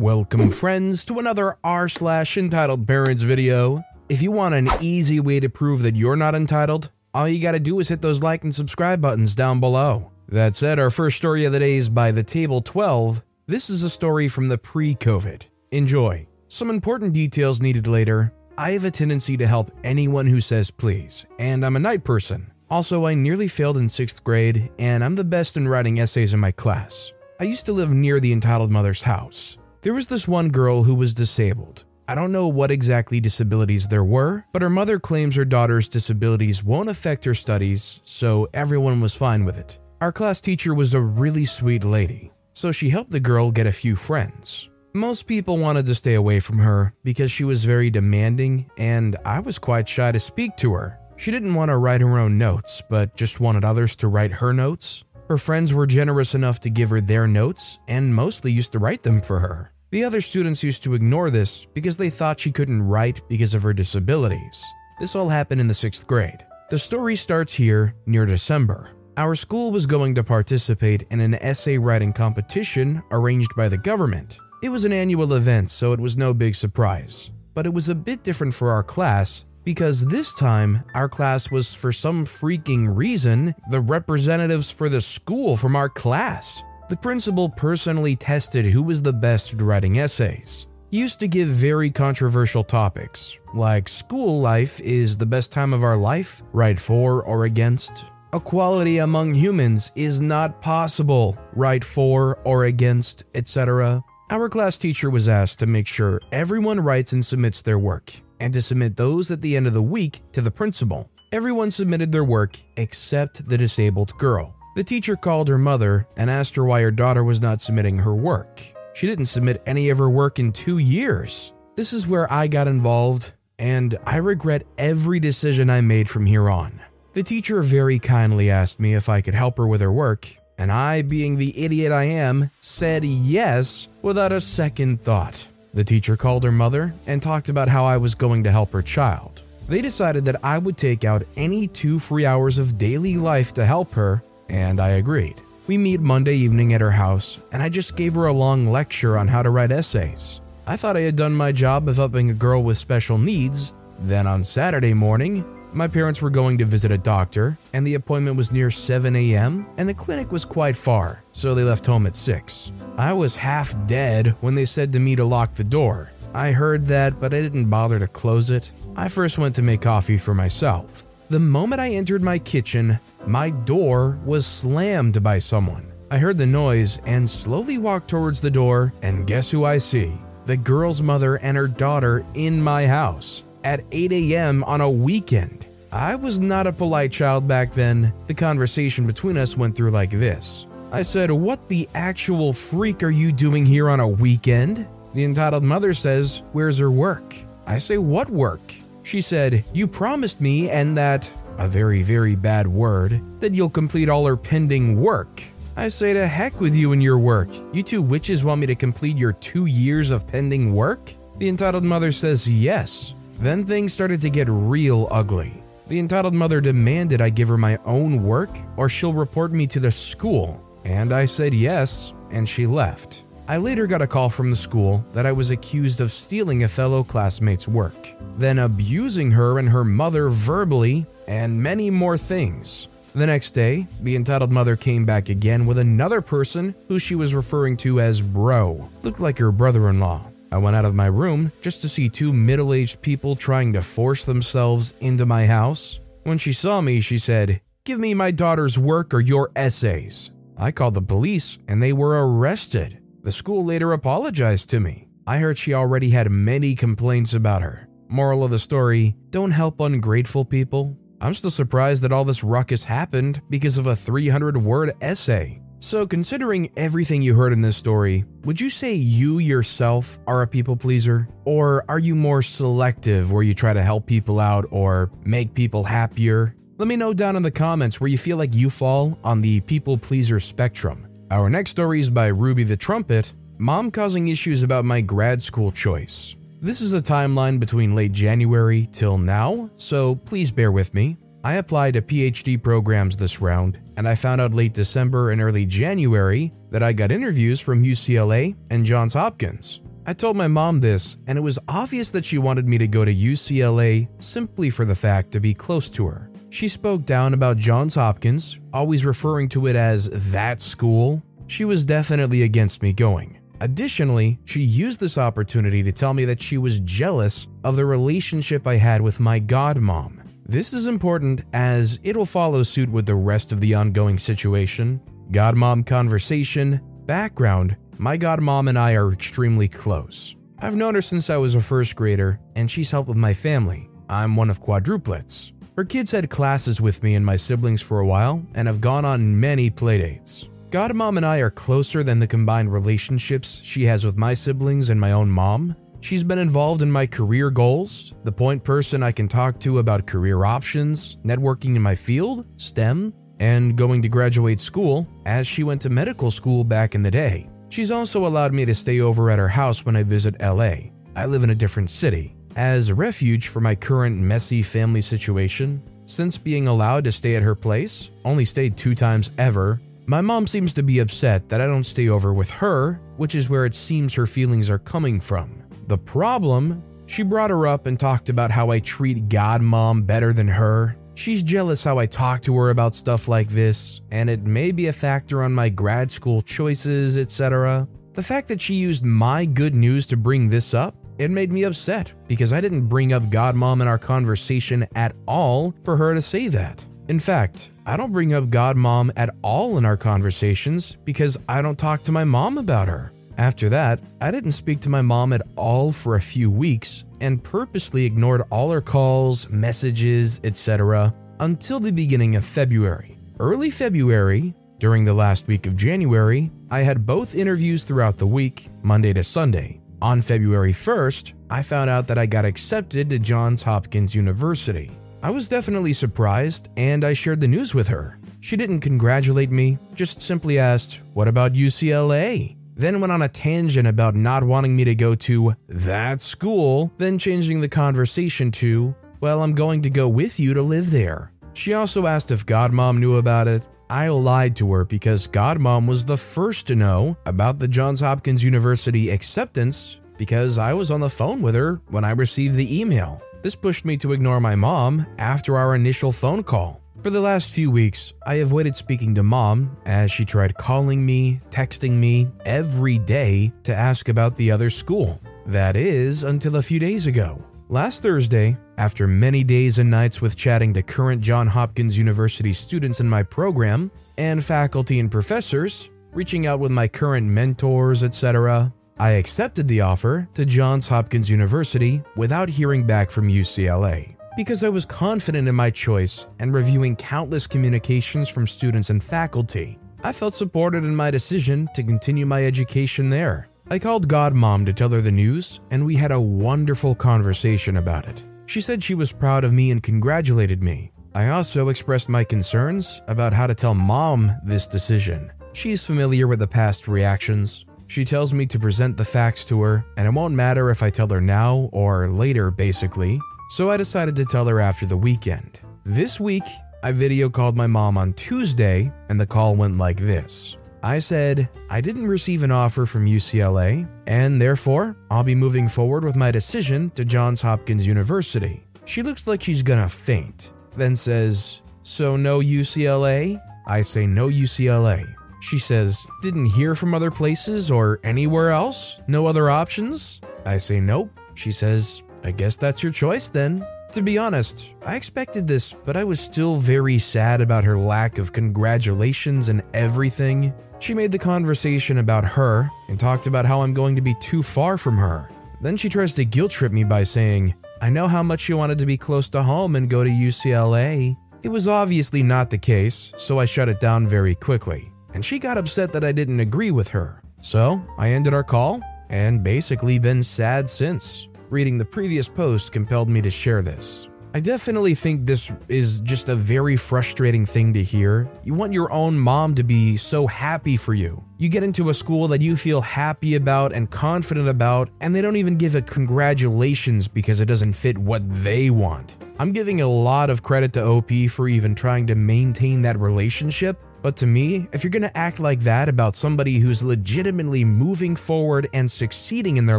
Welcome, friends, to another r slash entitled parents video. If you want an easy way to prove that you're not entitled, all you gotta do is hit those like and subscribe buttons down below. That said, our first story of the day is by the Table 12. This is a story from the pre COVID. Enjoy. Some important details needed later. I have a tendency to help anyone who says please, and I'm a night person. Also, I nearly failed in sixth grade, and I'm the best in writing essays in my class. I used to live near the entitled mother's house. There was this one girl who was disabled. I don't know what exactly disabilities there were, but her mother claims her daughter's disabilities won't affect her studies, so everyone was fine with it. Our class teacher was a really sweet lady, so she helped the girl get a few friends. Most people wanted to stay away from her because she was very demanding, and I was quite shy to speak to her. She didn't want to write her own notes, but just wanted others to write her notes. Her friends were generous enough to give her their notes and mostly used to write them for her. The other students used to ignore this because they thought she couldn't write because of her disabilities. This all happened in the sixth grade. The story starts here near December. Our school was going to participate in an essay writing competition arranged by the government. It was an annual event, so it was no big surprise. But it was a bit different for our class because this time our class was, for some freaking reason, the representatives for the school from our class. The principal personally tested who was the best at writing essays. He used to give very controversial topics, like school life is the best time of our life, right for or against. Equality among humans is not possible, right for or against, etc. Our class teacher was asked to make sure everyone writes and submits their work, and to submit those at the end of the week to the principal. Everyone submitted their work except the disabled girl. The teacher called her mother and asked her why her daughter was not submitting her work. She didn't submit any of her work in two years. This is where I got involved, and I regret every decision I made from here on. The teacher very kindly asked me if I could help her with her work, and I, being the idiot I am, said yes without a second thought. The teacher called her mother and talked about how I was going to help her child. They decided that I would take out any two free hours of daily life to help her, and I agreed. We meet Monday evening at her house, and I just gave her a long lecture on how to write essays. I thought I had done my job of helping a girl with special needs. Then on Saturday morning, my parents were going to visit a doctor, and the appointment was near 7 a.m., and the clinic was quite far, so they left home at 6. I was half dead when they said to me to lock the door. I heard that, but I didn't bother to close it. I first went to make coffee for myself. The moment I entered my kitchen, my door was slammed by someone. I heard the noise and slowly walked towards the door, and guess who I see? The girl's mother and her daughter in my house at 8 a.m. on a weekend. I was not a polite child back then. The conversation between us went through like this I said, What the actual freak are you doing here on a weekend? The entitled mother says, Where's her work? I say, What work? She said, You promised me, and that, a very, very bad word, that you'll complete all her pending work. I say, To heck with you and your work. You two witches want me to complete your two years of pending work? The entitled mother says, Yes. Then things started to get real ugly. The entitled mother demanded I give her my own work or she'll report me to the school, and I said yes, and she left. I later got a call from the school that I was accused of stealing a fellow classmate's work, then abusing her and her mother verbally, and many more things. The next day, the entitled mother came back again with another person who she was referring to as Bro. Looked like her brother in law. I went out of my room just to see two middle aged people trying to force themselves into my house. When she saw me, she said, Give me my daughter's work or your essays. I called the police and they were arrested. The school later apologized to me. I heard she already had many complaints about her. Moral of the story don't help ungrateful people. I'm still surprised that all this ruckus happened because of a 300 word essay. So, considering everything you heard in this story, would you say you yourself are a people pleaser? Or are you more selective where you try to help people out or make people happier? Let me know down in the comments where you feel like you fall on the people pleaser spectrum. Our next story is by Ruby the Trumpet Mom causing issues about my grad school choice. This is a timeline between late January till now, so please bear with me. I applied to PhD programs this round, and I found out late December and early January that I got interviews from UCLA and Johns Hopkins. I told my mom this, and it was obvious that she wanted me to go to UCLA simply for the fact to be close to her. She spoke down about Johns Hopkins, always referring to it as that school. She was definitely against me going. Additionally, she used this opportunity to tell me that she was jealous of the relationship I had with my godmom. This is important as it'll follow suit with the rest of the ongoing situation. Godmom conversation, background my godmom and I are extremely close. I've known her since I was a first grader, and she's helped with my family. I'm one of quadruplets. Her kids had classes with me and my siblings for a while and have gone on many playdates. Godmom and I are closer than the combined relationships she has with my siblings and my own mom, She's been involved in my career goals, the point person I can talk to about career options, networking in my field, STEM, and going to graduate school, as she went to medical school back in the day. She's also allowed me to stay over at her house when I visit LA. I live in a different city. As refuge for my current messy family situation, since being allowed to stay at her place, only stayed two times ever, my mom seems to be upset that I don't stay over with her, which is where it seems her feelings are coming from. The problem, she brought her up and talked about how I treat Godmom better than her. She's jealous how I talk to her about stuff like this, and it may be a factor on my grad school choices, etc. The fact that she used my good news to bring this up, it made me upset because I didn't bring up Godmom in our conversation at all for her to say that. In fact, I don't bring up Godmom at all in our conversations because I don't talk to my mom about her. After that, I didn't speak to my mom at all for a few weeks and purposely ignored all her calls, messages, etc. until the beginning of February. Early February, during the last week of January, I had both interviews throughout the week, Monday to Sunday. On February 1st, I found out that I got accepted to Johns Hopkins University. I was definitely surprised and I shared the news with her. She didn't congratulate me, just simply asked, What about UCLA? then went on a tangent about not wanting me to go to that school, then changing the conversation to, well, I'm going to go with you to live there. She also asked if Godmom knew about it. I lied to her because Godmom was the first to know about the Johns Hopkins University acceptance because I was on the phone with her when I received the email. This pushed me to ignore my mom after our initial phone call. For the last few weeks, I avoided speaking to mom as she tried calling me, texting me every day to ask about the other school. That is, until a few days ago. Last Thursday, after many days and nights with chatting to current Johns Hopkins University students in my program, and faculty and professors, reaching out with my current mentors, etc., I accepted the offer to Johns Hopkins University without hearing back from UCLA because I was confident in my choice and reviewing countless communications from students and faculty. I felt supported in my decision to continue my education there. I called Godmom to tell her the news, and we had a wonderful conversation about it. She said she was proud of me and congratulated me. I also expressed my concerns about how to tell mom this decision. She's familiar with the past reactions. She tells me to present the facts to her, and it won't matter if I tell her now or later, basically so I decided to tell her after the weekend. This week, I video called my mom on Tuesday, and the call went like this. I said, I didn't receive an offer from UCLA, and therefore, I'll be moving forward with my decision to Johns Hopkins University. She looks like she's gonna faint, then says, So no UCLA? I say, No UCLA. She says, Didn't hear from other places or anywhere else? No other options? I say, Nope. She says, I guess that's your choice then. To be honest, I expected this, but I was still very sad about her lack of congratulations and everything. She made the conversation about her and talked about how I'm going to be too far from her. Then she tries to guilt trip me by saying, I know how much you wanted to be close to home and go to UCLA. It was obviously not the case, so I shut it down very quickly. and she got upset that I didn't agree with her. So I ended our call and basically been sad since. Reading the previous post compelled me to share this. I definitely think this is just a very frustrating thing to hear. You want your own mom to be so happy for you. You get into a school that you feel happy about and confident about, and they don't even give a congratulations because it doesn't fit what they want. I'm giving a lot of credit to OP for even trying to maintain that relationship, but to me, if you're gonna act like that about somebody who's legitimately moving forward and succeeding in their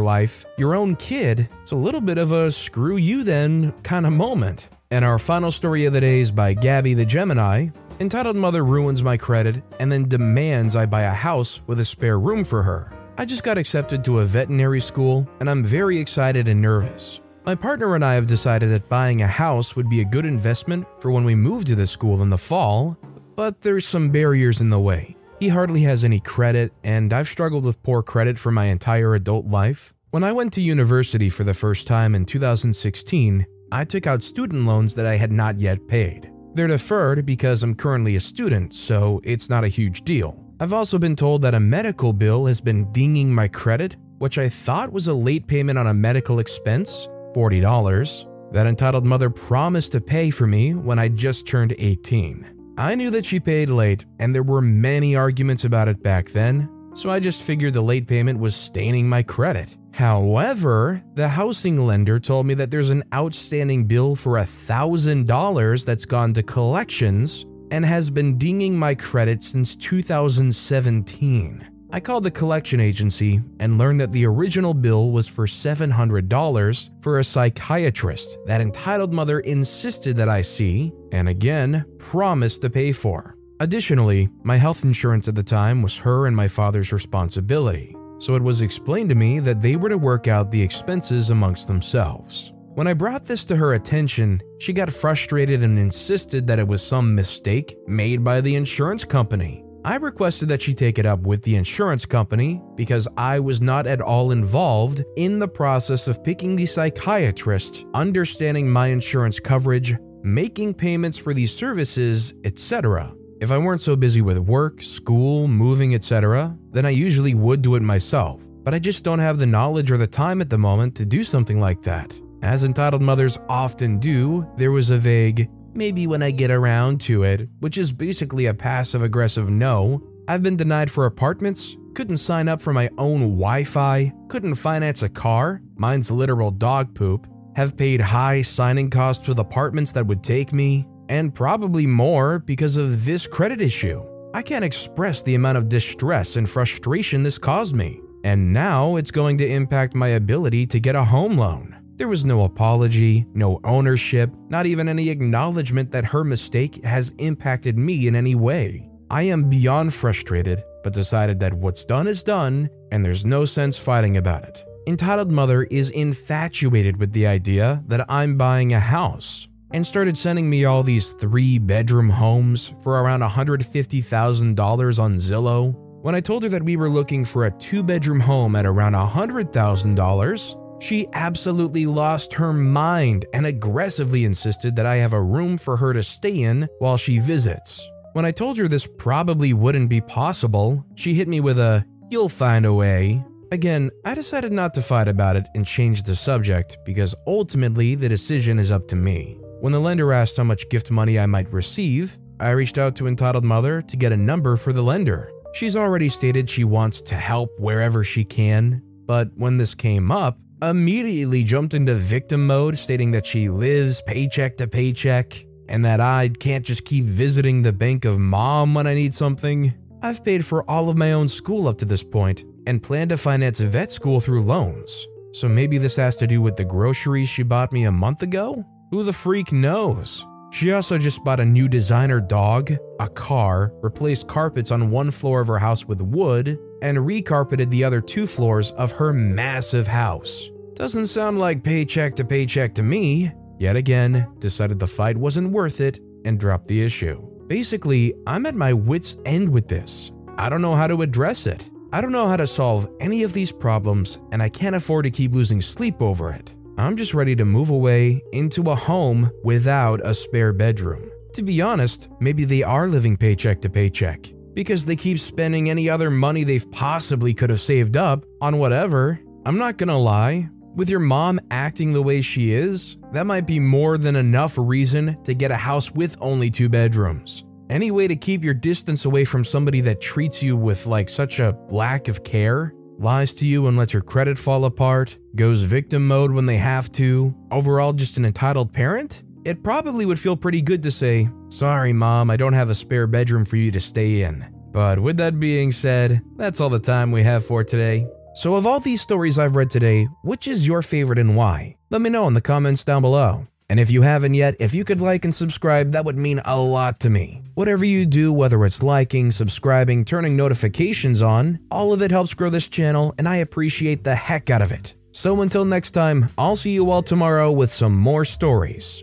life, your own kid, it's a little bit of a screw you then kind of moment. And our final story of the day is by Gabby the Gemini. Entitled Mother ruins my credit and then demands I buy a house with a spare room for her. I just got accepted to a veterinary school and I'm very excited and nervous. My partner and I have decided that buying a house would be a good investment for when we move to the school in the fall, but there's some barriers in the way. He hardly has any credit, and I've struggled with poor credit for my entire adult life. When I went to university for the first time in 2016, I took out student loans that I had not yet paid. They're deferred because I'm currently a student, so it's not a huge deal. I've also been told that a medical bill has been dinging my credit, which I thought was a late payment on a medical expense, $40, that entitled mother promised to pay for me when I just turned 18. I knew that she paid late, and there were many arguments about it back then, so I just figured the late payment was staining my credit. However, the housing lender told me that there's an outstanding bill for $1,000 that's gone to collections and has been dinging my credit since 2017. I called the collection agency and learned that the original bill was for $700 for a psychiatrist that entitled mother insisted that I see, and again, promised to pay for. Additionally, my health insurance at the time was her and my father's responsibility, so it was explained to me that they were to work out the expenses amongst themselves. When I brought this to her attention, she got frustrated and insisted that it was some mistake made by the insurance company. I requested that she take it up with the insurance company because I was not at all involved in the process of picking the psychiatrist, understanding my insurance coverage, making payments for these services, etc. If I weren't so busy with work, school, moving, etc., then I usually would do it myself, but I just don't have the knowledge or the time at the moment to do something like that. As entitled mothers often do, there was a vague, maybe when I get around to it, which is basically a passive aggressive no. I've been denied for apartments, couldn't sign up for my own Wi Fi, couldn't finance a car, mine's literal dog poop, have paid high signing costs with apartments that would take me, and probably more because of this credit issue. I can't express the amount of distress and frustration this caused me, and now it's going to impact my ability to get a home loan. There was no apology, no ownership, not even any acknowledgement that her mistake has impacted me in any way. I am beyond frustrated, but decided that what's done is done, and there's no sense fighting about it. Entitled Mother is infatuated with the idea that I'm buying a house and started sending me all these three bedroom homes for around $150,000 on Zillow. When I told her that we were looking for a two bedroom home at around $100,000, she absolutely lost her mind and aggressively insisted that I have a room for her to stay in while she visits. When I told her this probably wouldn't be possible, she hit me with a, You'll find a way. Again, I decided not to fight about it and change the subject because ultimately the decision is up to me. When the lender asked how much gift money I might receive, I reached out to Entitled Mother to get a number for the lender. She's already stated she wants to help wherever she can, but when this came up, immediately jumped into victim mode, stating that she lives paycheck to paycheck and that I can't just keep visiting the bank of mom when I need something. I've paid for all of my own school up to this point and plan to finance vet school through loans. So maybe this has to do with the groceries she bought me a month ago? Who the freak knows? She also just bought a new designer dog, a car, replaced carpets on one floor of her house with wood, and recarpeted the other two floors of her massive house. Doesn't sound like paycheck to paycheck to me. Yet again, decided the fight wasn't worth it and dropped the issue. Basically, I'm at my wits' end with this. I don't know how to address it. I don't know how to solve any of these problems, and I can't afford to keep losing sleep over it. I'm just ready to move away into a home without a spare bedroom. To be honest, maybe they are living paycheck to paycheck. Because they keep spending any other money they've possibly could have saved up on whatever. I'm not gonna lie, with your mom acting the way she is, that might be more than enough reason to get a house with only two bedrooms. Any way to keep your distance away from somebody that treats you with like such a lack of care, lies to you and lets your credit fall apart, goes victim mode when they have to, overall just an entitled parent? It probably would feel pretty good to say, Sorry, mom, I don't have a spare bedroom for you to stay in. But with that being said, that's all the time we have for today. So, of all these stories I've read today, which is your favorite and why? Let me know in the comments down below. And if you haven't yet, if you could like and subscribe, that would mean a lot to me. Whatever you do, whether it's liking, subscribing, turning notifications on, all of it helps grow this channel, and I appreciate the heck out of it. So until next time, I'll see you all tomorrow with some more stories.